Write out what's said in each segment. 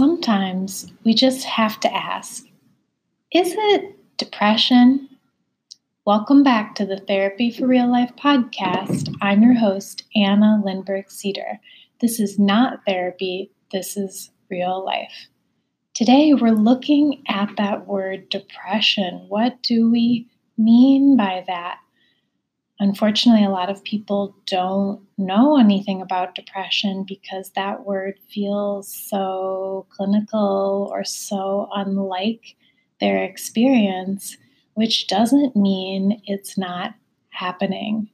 Sometimes we just have to ask Is it depression? Welcome back to the Therapy for Real Life podcast. I'm your host, Anna Lindberg Cedar. This is not therapy, this is real life. Today, we're looking at that word depression. What do we mean by that? Unfortunately, a lot of people don't know anything about depression because that word feels so clinical or so unlike their experience, which doesn't mean it's not happening.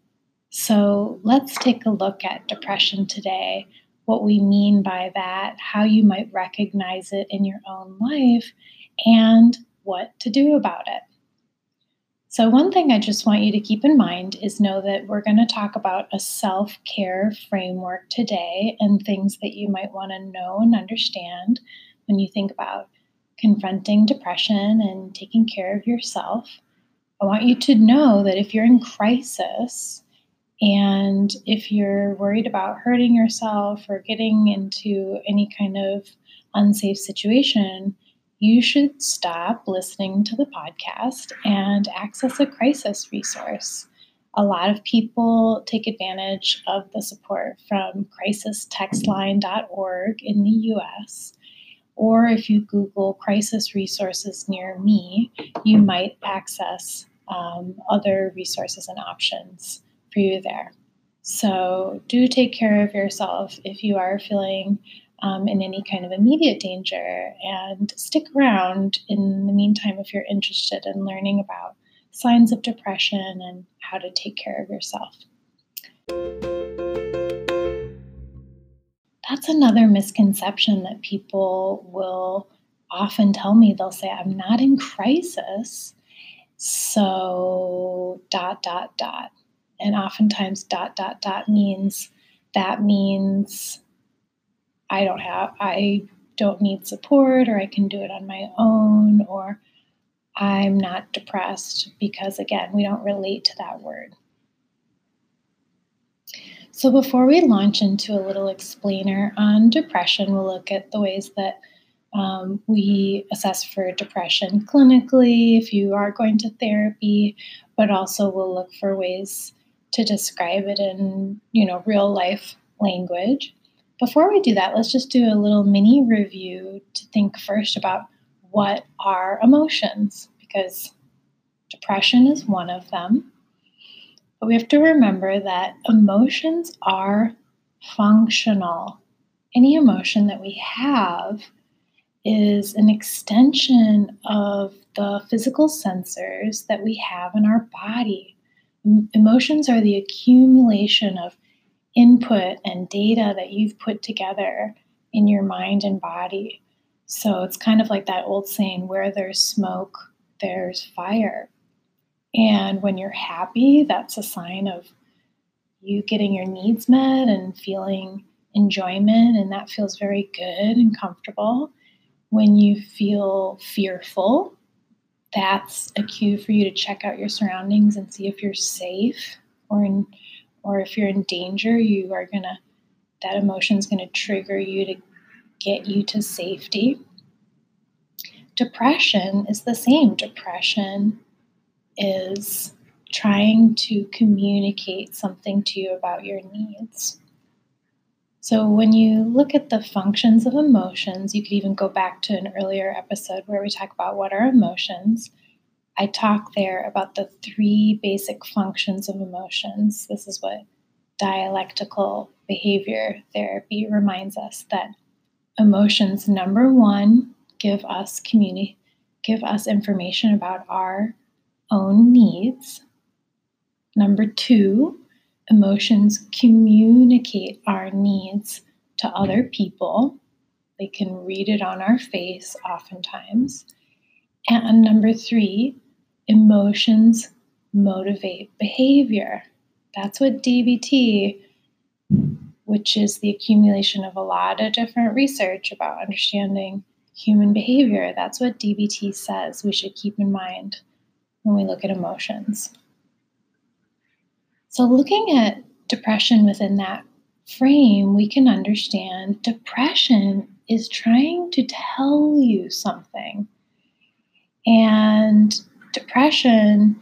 So let's take a look at depression today, what we mean by that, how you might recognize it in your own life, and what to do about it. So, one thing I just want you to keep in mind is know that we're going to talk about a self care framework today and things that you might want to know and understand when you think about confronting depression and taking care of yourself. I want you to know that if you're in crisis and if you're worried about hurting yourself or getting into any kind of unsafe situation, you should stop listening to the podcast and access a crisis resource. A lot of people take advantage of the support from crisistextline.org in the US. Or if you Google crisis resources near me, you might access um, other resources and options for you there. So do take care of yourself if you are feeling um, in any kind of immediate danger. And stick around in the meantime if you're interested in learning about signs of depression and how to take care of yourself. That's another misconception that people will often tell me. They'll say, I'm not in crisis, so dot, dot, dot. And oftentimes, dot, dot, dot means that means I don't have, I don't need support, or I can do it on my own, or I'm not depressed because, again, we don't relate to that word. So, before we launch into a little explainer on depression, we'll look at the ways that um, we assess for depression clinically if you are going to therapy, but also we'll look for ways to describe it in you know real life language. Before we do that, let's just do a little mini review to think first about what are emotions, because depression is one of them. But we have to remember that emotions are functional. Any emotion that we have is an extension of the physical sensors that we have in our body. Emotions are the accumulation of input and data that you've put together in your mind and body. So it's kind of like that old saying where there's smoke, there's fire. And when you're happy, that's a sign of you getting your needs met and feeling enjoyment, and that feels very good and comfortable. When you feel fearful, that's a cue for you to check out your surroundings and see if you're safe or in or if you're in danger, you are going to, that emotion is going to trigger you to get you to safety. Depression is the same. Depression is trying to communicate something to you about your needs. So, when you look at the functions of emotions, you could even go back to an earlier episode where we talk about what are emotions. I talk there about the three basic functions of emotions. This is what dialectical behavior therapy reminds us that emotions number 1 give us communi- give us information about our own needs. Number 2, emotions communicate our needs to other people. They can read it on our face oftentimes. And number three, emotions motivate behavior. That's what DBT, which is the accumulation of a lot of different research about understanding human behavior, that's what DBT says we should keep in mind when we look at emotions. So, looking at depression within that frame, we can understand depression is trying to tell you something. And depression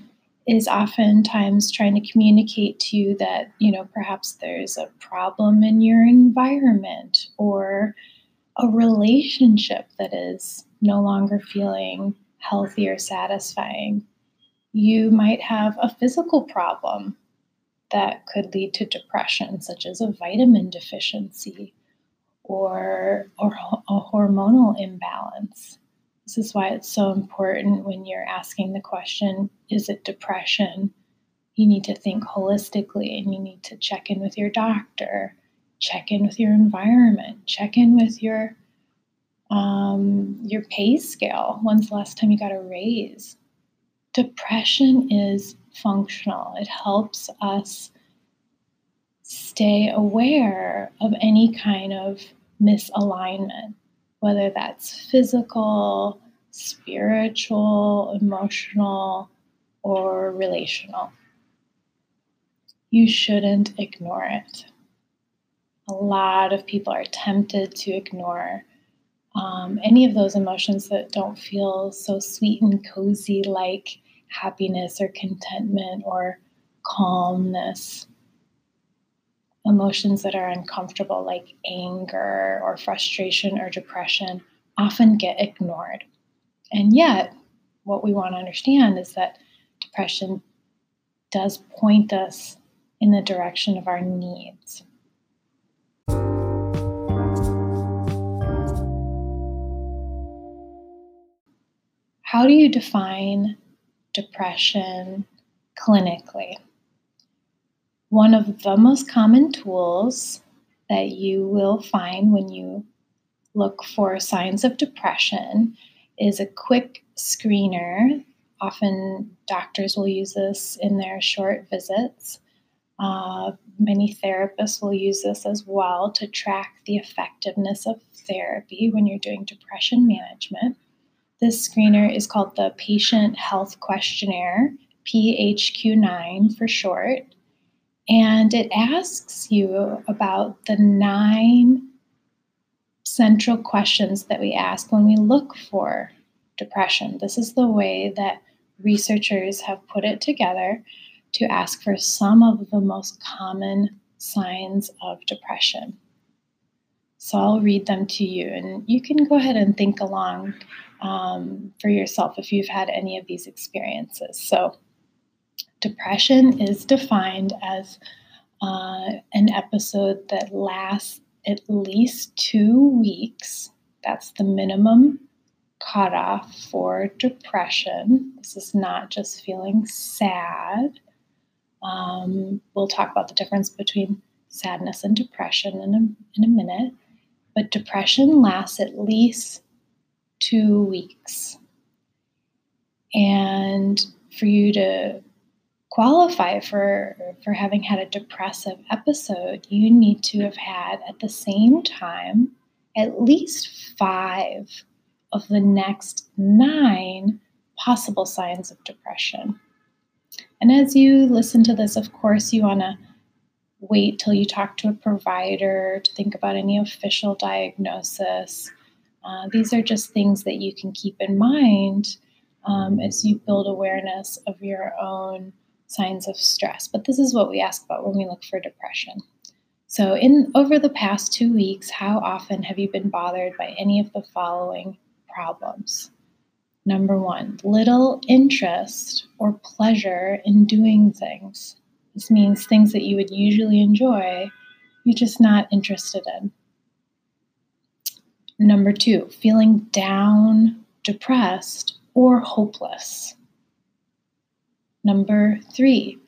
is oftentimes trying to communicate to you that, you know, perhaps there's a problem in your environment or a relationship that is no longer feeling healthy or satisfying. You might have a physical problem that could lead to depression, such as a vitamin deficiency or, or a hormonal imbalance. This is why it's so important when you're asking the question, is it depression? You need to think holistically and you need to check in with your doctor, check in with your environment, check in with your um, your pay scale. When's the last time you got a raise? Depression is functional. It helps us stay aware of any kind of misalignment, whether that's physical, spiritual, emotional, or relational. You shouldn't ignore it. A lot of people are tempted to ignore um, any of those emotions that don't feel so sweet and cozy like happiness or contentment or calmness. Emotions that are uncomfortable, like anger or frustration or depression, often get ignored. And yet, what we want to understand is that depression does point us in the direction of our needs. How do you define depression clinically. One of the most common tools that you will find when you look for signs of depression is a quick screener. Often doctors will use this in their short visits. Uh, many therapists will use this as well to track the effectiveness of therapy when you're doing depression management. This screener is called the Patient Health Questionnaire, PHQ9 for short. And it asks you about the nine central questions that we ask when we look for depression. This is the way that researchers have put it together to ask for some of the most common signs of depression. So I'll read them to you, and you can go ahead and think along um, for yourself if you've had any of these experiences. So, depression is defined as uh, an episode that lasts at least two weeks. That's the minimum cutoff for depression. This is not just feeling sad. Um, we'll talk about the difference between sadness and depression in a, in a minute. But depression lasts at least two weeks. And for you to qualify for, for having had a depressive episode, you need to have had at the same time at least five of the next nine possible signs of depression. And as you listen to this, of course, you want to wait till you talk to a provider to think about any official diagnosis. Uh, these are just things that you can keep in mind um, as you build awareness of your own signs of stress. But this is what we ask about when we look for depression. So, in over the past two weeks, how often have you been bothered by any of the following problems? Number one, little interest or pleasure in doing things. This means things that you would usually enjoy, you're just not interested in. Number two, feeling down, depressed, or hopeless. Number three,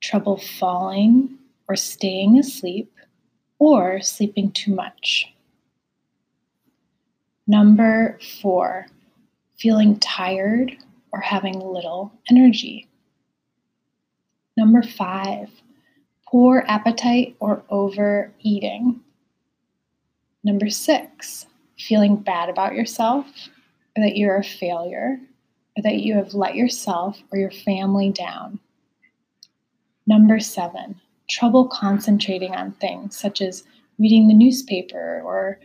trouble falling or staying asleep or sleeping too much. Number four, feeling tired or having little energy. Number five, poor appetite or overeating. Number six, feeling bad about yourself, or that you're a failure, or that you have let yourself or your family down. Number seven, trouble concentrating on things such as reading the newspaper or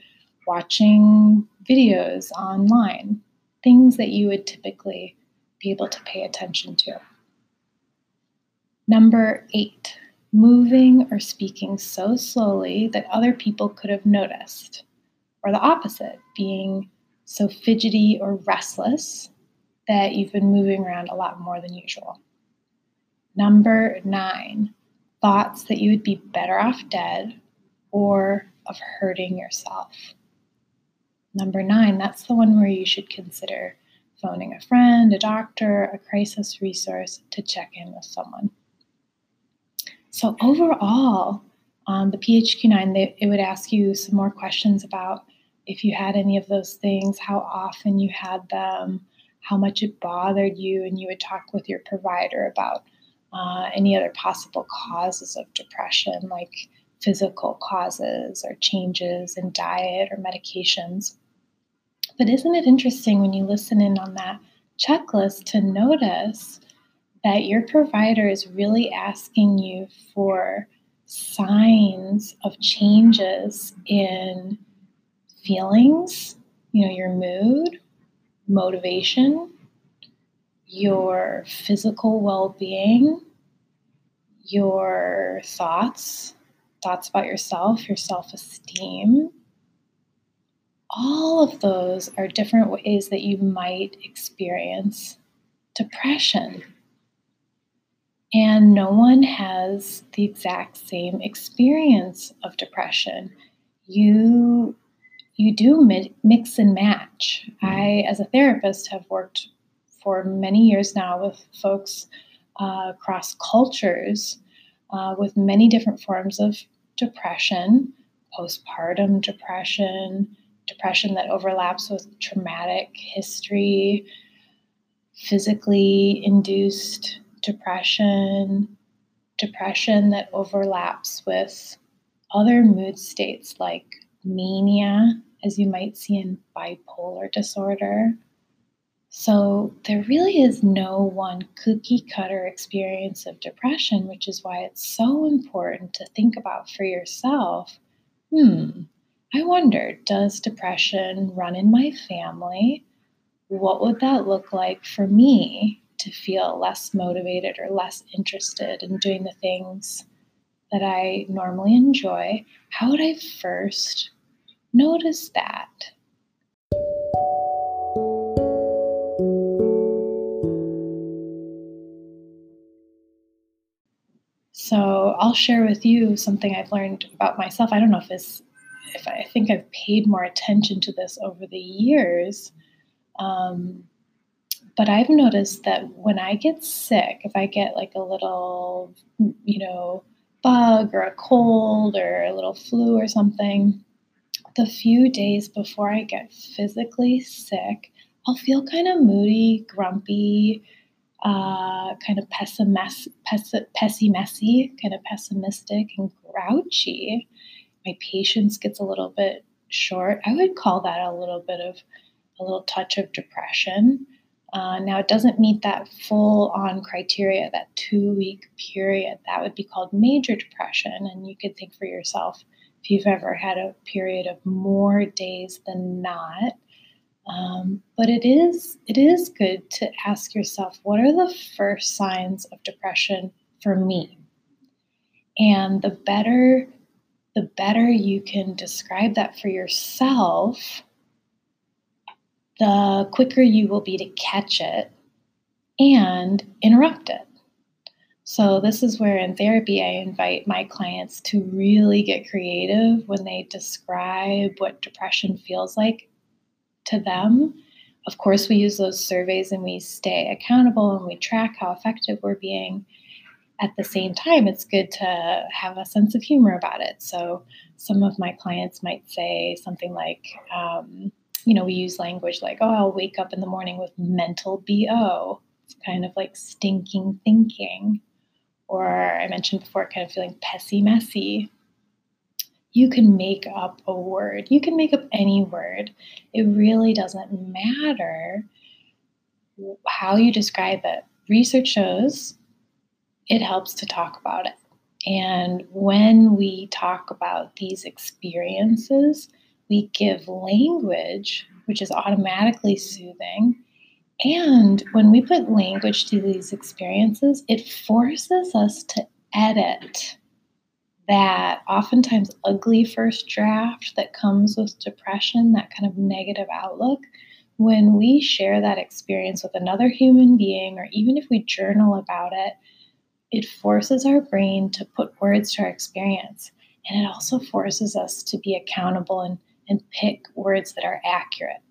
watching videos online, things that you would typically be able to pay attention to. Number eight, moving or speaking so slowly that other people could have noticed. Or the opposite, being so fidgety or restless that you've been moving around a lot more than usual. Number nine, thoughts that you would be better off dead or of hurting yourself. Number nine, that's the one where you should consider phoning a friend, a doctor, a crisis resource to check in with someone. So, overall, um, the PHQ9, they, it would ask you some more questions about if you had any of those things, how often you had them, how much it bothered you, and you would talk with your provider about uh, any other possible causes of depression, like physical causes or changes in diet or medications. But isn't it interesting when you listen in on that checklist to notice that your provider is really asking you for signs of changes in feelings, you know, your mood, motivation, your physical well being, your thoughts, thoughts about yourself, your self esteem. All of those are different ways that you might experience depression. And no one has the exact same experience of depression. You you do mix and match. I, as a therapist, have worked for many years now with folks uh, across cultures uh, with many different forms of depression, postpartum depression, depression that overlaps with traumatic history, physically induced depression, depression that overlaps with other mood states like mania, as you might see in bipolar disorder. So, there really is no one cookie cutter experience of depression, which is why it's so important to think about for yourself hmm, I wonder, does depression run in my family? What would that look like for me to feel less motivated or less interested in doing the things that I normally enjoy? How would I first notice that? So I'll share with you something I've learned about myself. I don't know if this, if I, think I've paid more attention to this over the years. Um, but I've noticed that when I get sick, if I get like a little, you know, bug or a cold or a little flu or something, the few days before I get physically sick, I'll feel kind of moody, grumpy, uh, kind of pessimist, pessy, kind of pessimistic and grouchy. My patience gets a little bit short. I would call that a little bit of a little touch of depression. Uh, now, it doesn't meet that full on criteria, that two week period. That would be called major depression. And you could think for yourself if you've ever had a period of more days than not. Um, but it is it is good to ask yourself what are the first signs of depression for me? And the better the better you can describe that for yourself the quicker you will be to catch it and interrupt it so this is where in therapy I invite my clients to really get creative when they describe what depression feels like to them. Of course, we use those surveys and we stay accountable and we track how effective we're being. At the same time, it's good to have a sense of humor about it. So, some of my clients might say something like, um, you know, we use language like, oh, I'll wake up in the morning with mental BO. It's kind of like stinking thinking. Or I mentioned before, kind of feeling pessy messy you can make up a word. You can make up any word. It really doesn't matter how you describe it. Research shows it helps to talk about it. And when we talk about these experiences, we give language, which is automatically soothing. And when we put language to these experiences, it forces us to edit that oftentimes ugly first draft that comes with depression, that kind of negative outlook. When we share that experience with another human being, or even if we journal about it, it forces our brain to put words to our experience. And it also forces us to be accountable and, and pick words that are accurate.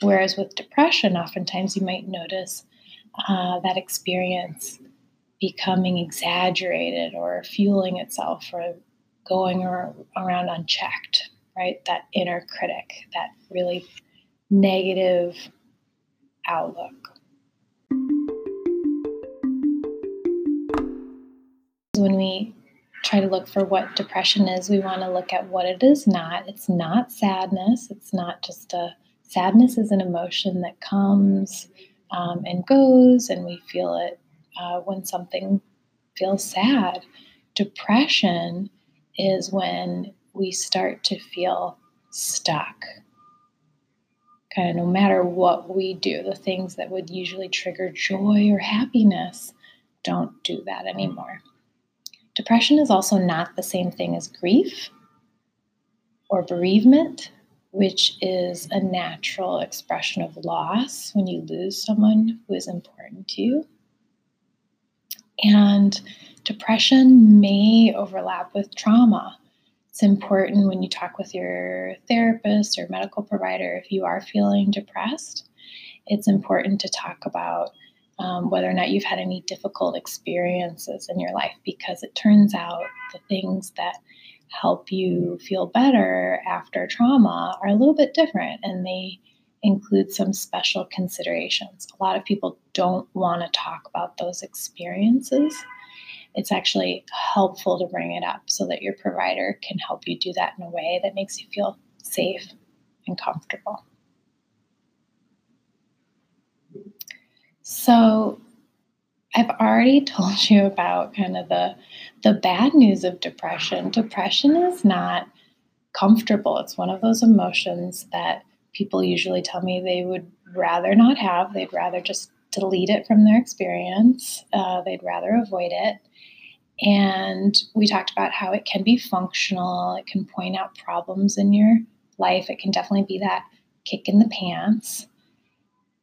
Whereas with depression, oftentimes you might notice uh, that experience becoming exaggerated or fueling itself or going or, around unchecked, right? That inner critic, that really negative outlook. When we try to look for what depression is, we want to look at what it is not. It's not sadness. It's not just a sadness is an emotion that comes um, and goes, and we feel it uh, when something feels sad. Depression is when we start to feel stuck. Kind of no matter what we do, the things that would usually trigger joy or happiness don't do that anymore. Depression is also not the same thing as grief or bereavement, which is a natural expression of loss when you lose someone who is important to you. And depression may overlap with trauma. It's important when you talk with your therapist or medical provider if you are feeling depressed. It's important to talk about um, whether or not you've had any difficult experiences in your life, because it turns out the things that help you feel better after trauma are a little bit different and they include some special considerations. A lot of people don't want to talk about those experiences. It's actually helpful to bring it up so that your provider can help you do that in a way that makes you feel safe and comfortable. So, I've already told you about kind of the the bad news of depression. Depression is not comfortable. It's one of those emotions that people usually tell me they would rather not have. They'd rather just delete it from their experience. Uh, they'd rather avoid it. And we talked about how it can be functional. It can point out problems in your life. It can definitely be that kick in the pants.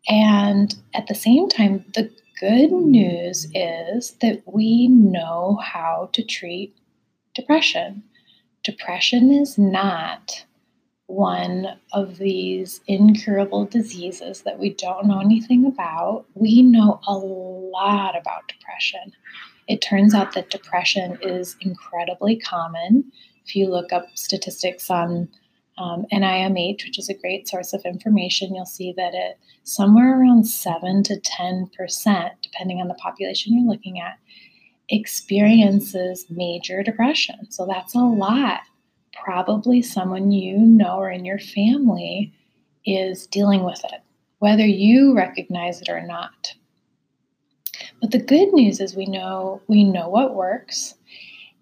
And at the same time, the good news is that we know how to treat depression. Depression is not one of these incurable diseases that we don't know anything about. We know a lot about depression. It turns out that depression is incredibly common. If you look up statistics on um, NIMH, which is a great source of information, you'll see that it somewhere around 7 to 10%, depending on the population you're looking at, experiences major depression. So that's a lot. Probably someone you know or in your family is dealing with it, whether you recognize it or not. But the good news is we know we know what works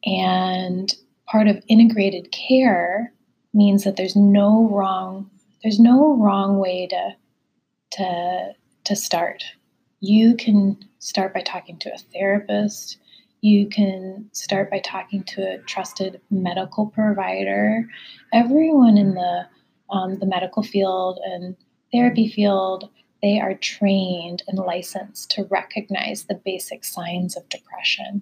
and part of integrated care means that there's no wrong there's no wrong way to to to start. You can start by talking to a therapist. You can start by talking to a trusted medical provider. Everyone in the um, the medical field and therapy field, they are trained and licensed to recognize the basic signs of depression.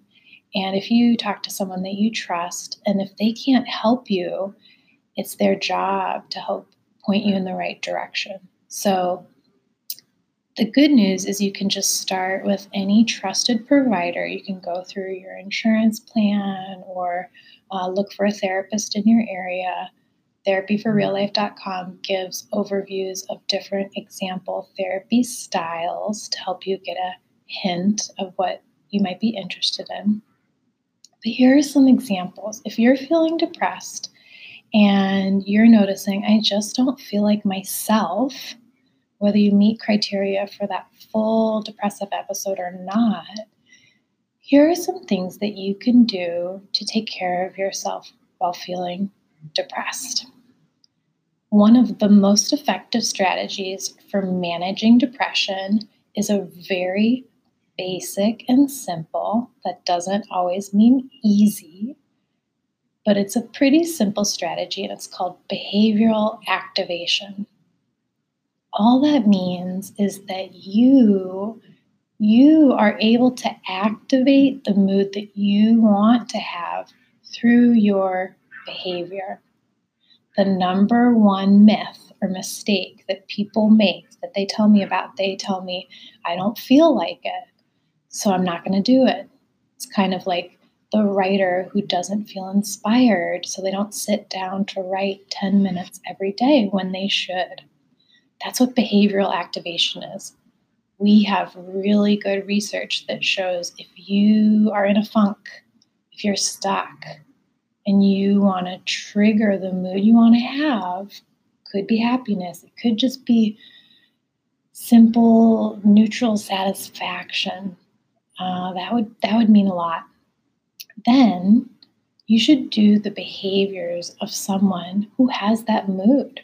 And if you talk to someone that you trust, and if they can't help you, it's their job to help point you in the right direction. So, the good news is you can just start with any trusted provider. You can go through your insurance plan or uh, look for a therapist in your area. Therapyforreallife.com gives overviews of different example therapy styles to help you get a hint of what you might be interested in. But here are some examples. If you're feeling depressed, and you're noticing, I just don't feel like myself, whether you meet criteria for that full depressive episode or not, here are some things that you can do to take care of yourself while feeling depressed. one of the most effective strategies for managing depression is a very basic and simple, that doesn't always mean easy, but it's a pretty simple strategy and it's called behavioral activation. All that means is that you you are able to activate the mood that you want to have through your behavior the number one myth or mistake that people make that they tell me about. They tell me, I don't feel like it, so I'm not going to do it. It's kind of like the writer who doesn't feel inspired, so they don't sit down to write 10 minutes every day when they should. That's what behavioral activation is. We have really good research that shows if you are in a funk, if you're stuck, and you want to trigger the mood you want to have, could be happiness, it could just be simple neutral satisfaction. Uh, that would that would mean a lot. Then you should do the behaviors of someone who has that mood.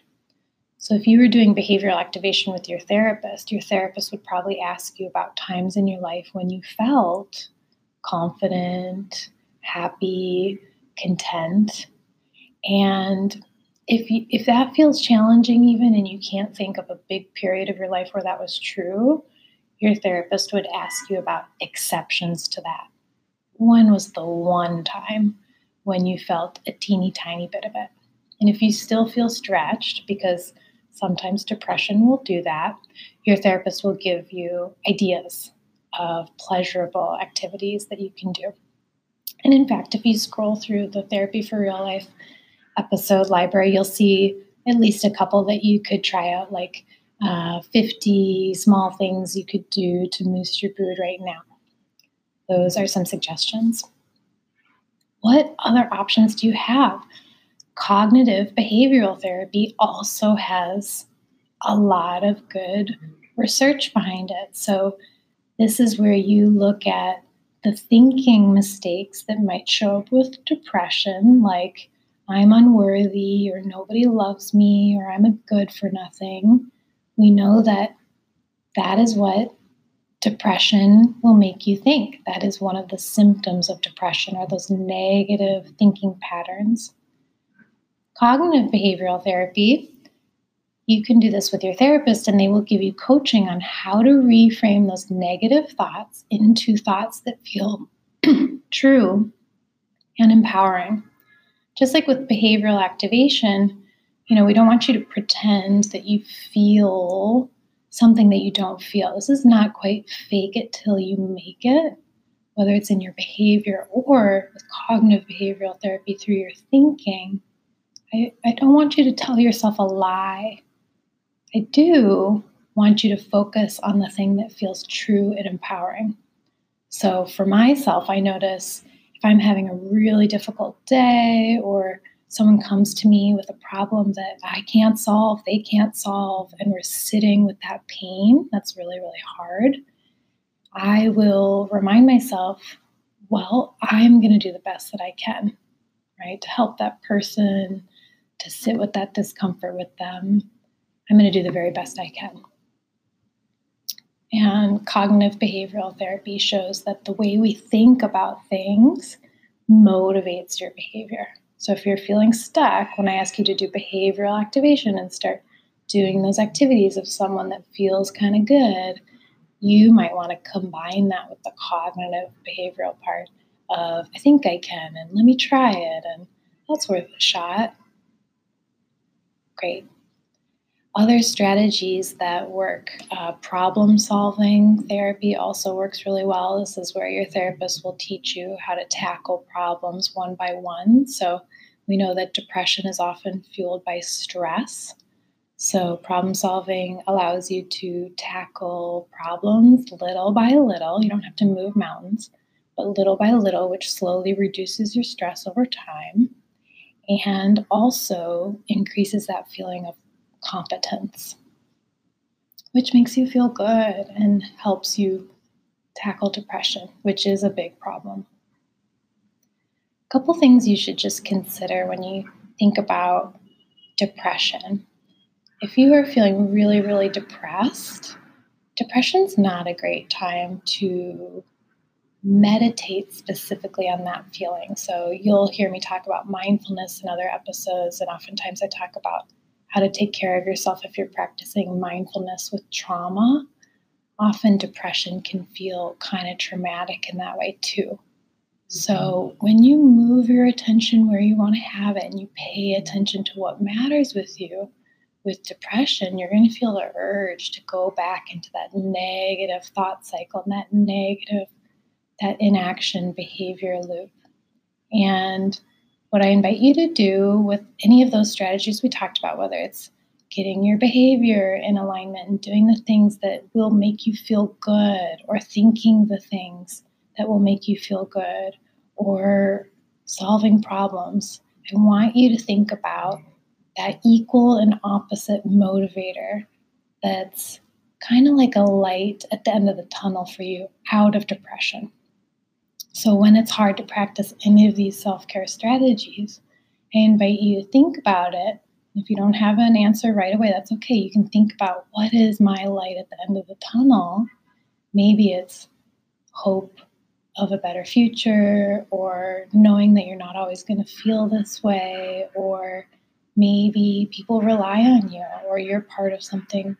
So if you were doing behavioral activation with your therapist, your therapist would probably ask you about times in your life when you felt confident, happy, content. And if you, if that feels challenging even and you can't think of a big period of your life where that was true, your therapist would ask you about exceptions to that. When was the one time when you felt a teeny tiny bit of it? And if you still feel stretched, because sometimes depression will do that, your therapist will give you ideas of pleasurable activities that you can do. And in fact, if you scroll through the Therapy for Real Life episode library, you'll see at least a couple that you could try out, like uh, 50 small things you could do to boost your mood right now. Those are some suggestions. What other options do you have? Cognitive behavioral therapy also has a lot of good research behind it. So, this is where you look at the thinking mistakes that might show up with depression, like I'm unworthy, or nobody loves me, or I'm a good for nothing, we know that that is what depression will make you think. That is one of the symptoms of depression, are those negative thinking patterns. Cognitive behavioral therapy you can do this with your therapist, and they will give you coaching on how to reframe those negative thoughts into thoughts that feel true and empowering. Just like with behavioral activation, you know, we don't want you to pretend that you feel something that you don't feel. This is not quite fake it till you make it, whether it's in your behavior or with cognitive behavioral therapy through your thinking. I, I don't want you to tell yourself a lie I do want you to focus on the thing that feels true and empowering. So for myself, I notice if I'm having a really difficult day or someone comes to me with a problem that I can't solve, they can't solve, and we're sitting with that pain that's really, really hard, I will remind myself, well, I'm going to do the best that I can, right? To help that person, to sit with that discomfort with them, I'm going to do the very best I can. And cognitive behavioral therapy shows that the way we think about things motivates your behavior. So if you're feeling stuck, when I ask you to do behavioral activation and start doing those activities of someone that feels kind of good, you might want to combine that with the cognitive behavioral part of, I think I can, and let me try it, and that's worth a shot. Great other strategies that work. Uh, problem solving therapy also works really well. This is where your therapist will teach you how to tackle problems one by one. So, we know that depression is often fueled by stress. So, problem solving allows you to tackle problems little by little. You don't have to move mountains, but little by little, which slowly reduces your stress over time and also increases that feeling of competence, which makes you feel good and helps you tackle depression, which is a big problem. A couple things you should just consider when you think about depression. if you are feeling really, really depressed, depression's not a great time to meditate specifically on that feeling. So you'll hear me talk about mindfulness in other episodes, and oftentimes I talk about how to take care of yourself if you're practicing mindfulness with trauma. Often depression can feel kind of traumatic in that way too. So mm-hmm. when you move your attention where you want to have it and you pay attention to what matters with you, with depression, you're going to feel the urge to go back into that negative thought cycle and that negative, that inaction behavior loop. And what I invite you to do with any of those strategies we talked about, whether it's getting your behavior in alignment and doing the things that will make you feel good, or thinking the things that will make you feel good, or solving problems, I want you to think about that equal and opposite motivator that's kind of like a light at the end of the tunnel for you out of depression. So, when it's hard to practice any of these self care strategies, I invite you to think about it. If you don't have an answer right away, that's okay. You can think about what is my light at the end of the tunnel. Maybe it's hope of a better future, or knowing that you're not always going to feel this way, or maybe people rely on you or you're part of something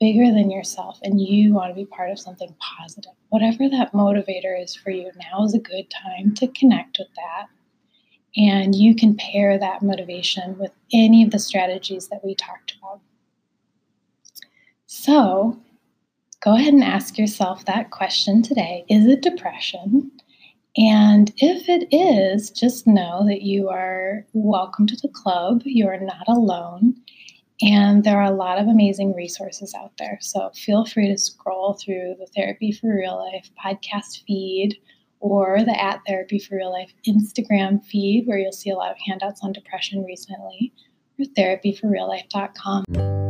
bigger than yourself and you want to be part of something positive. Whatever that motivator is for you, now is a good time to connect with that. And you can pair that motivation with any of the strategies that we talked about. So, go ahead and ask yourself that question today Is it depression? And if it is, just know that you are welcome to the club. You are not alone. And there are a lot of amazing resources out there. So feel free to scroll through the Therapy for Real Life podcast feed or the at Therapy for Real Life Instagram feed, where you'll see a lot of handouts on depression recently, or therapyforreallife.com.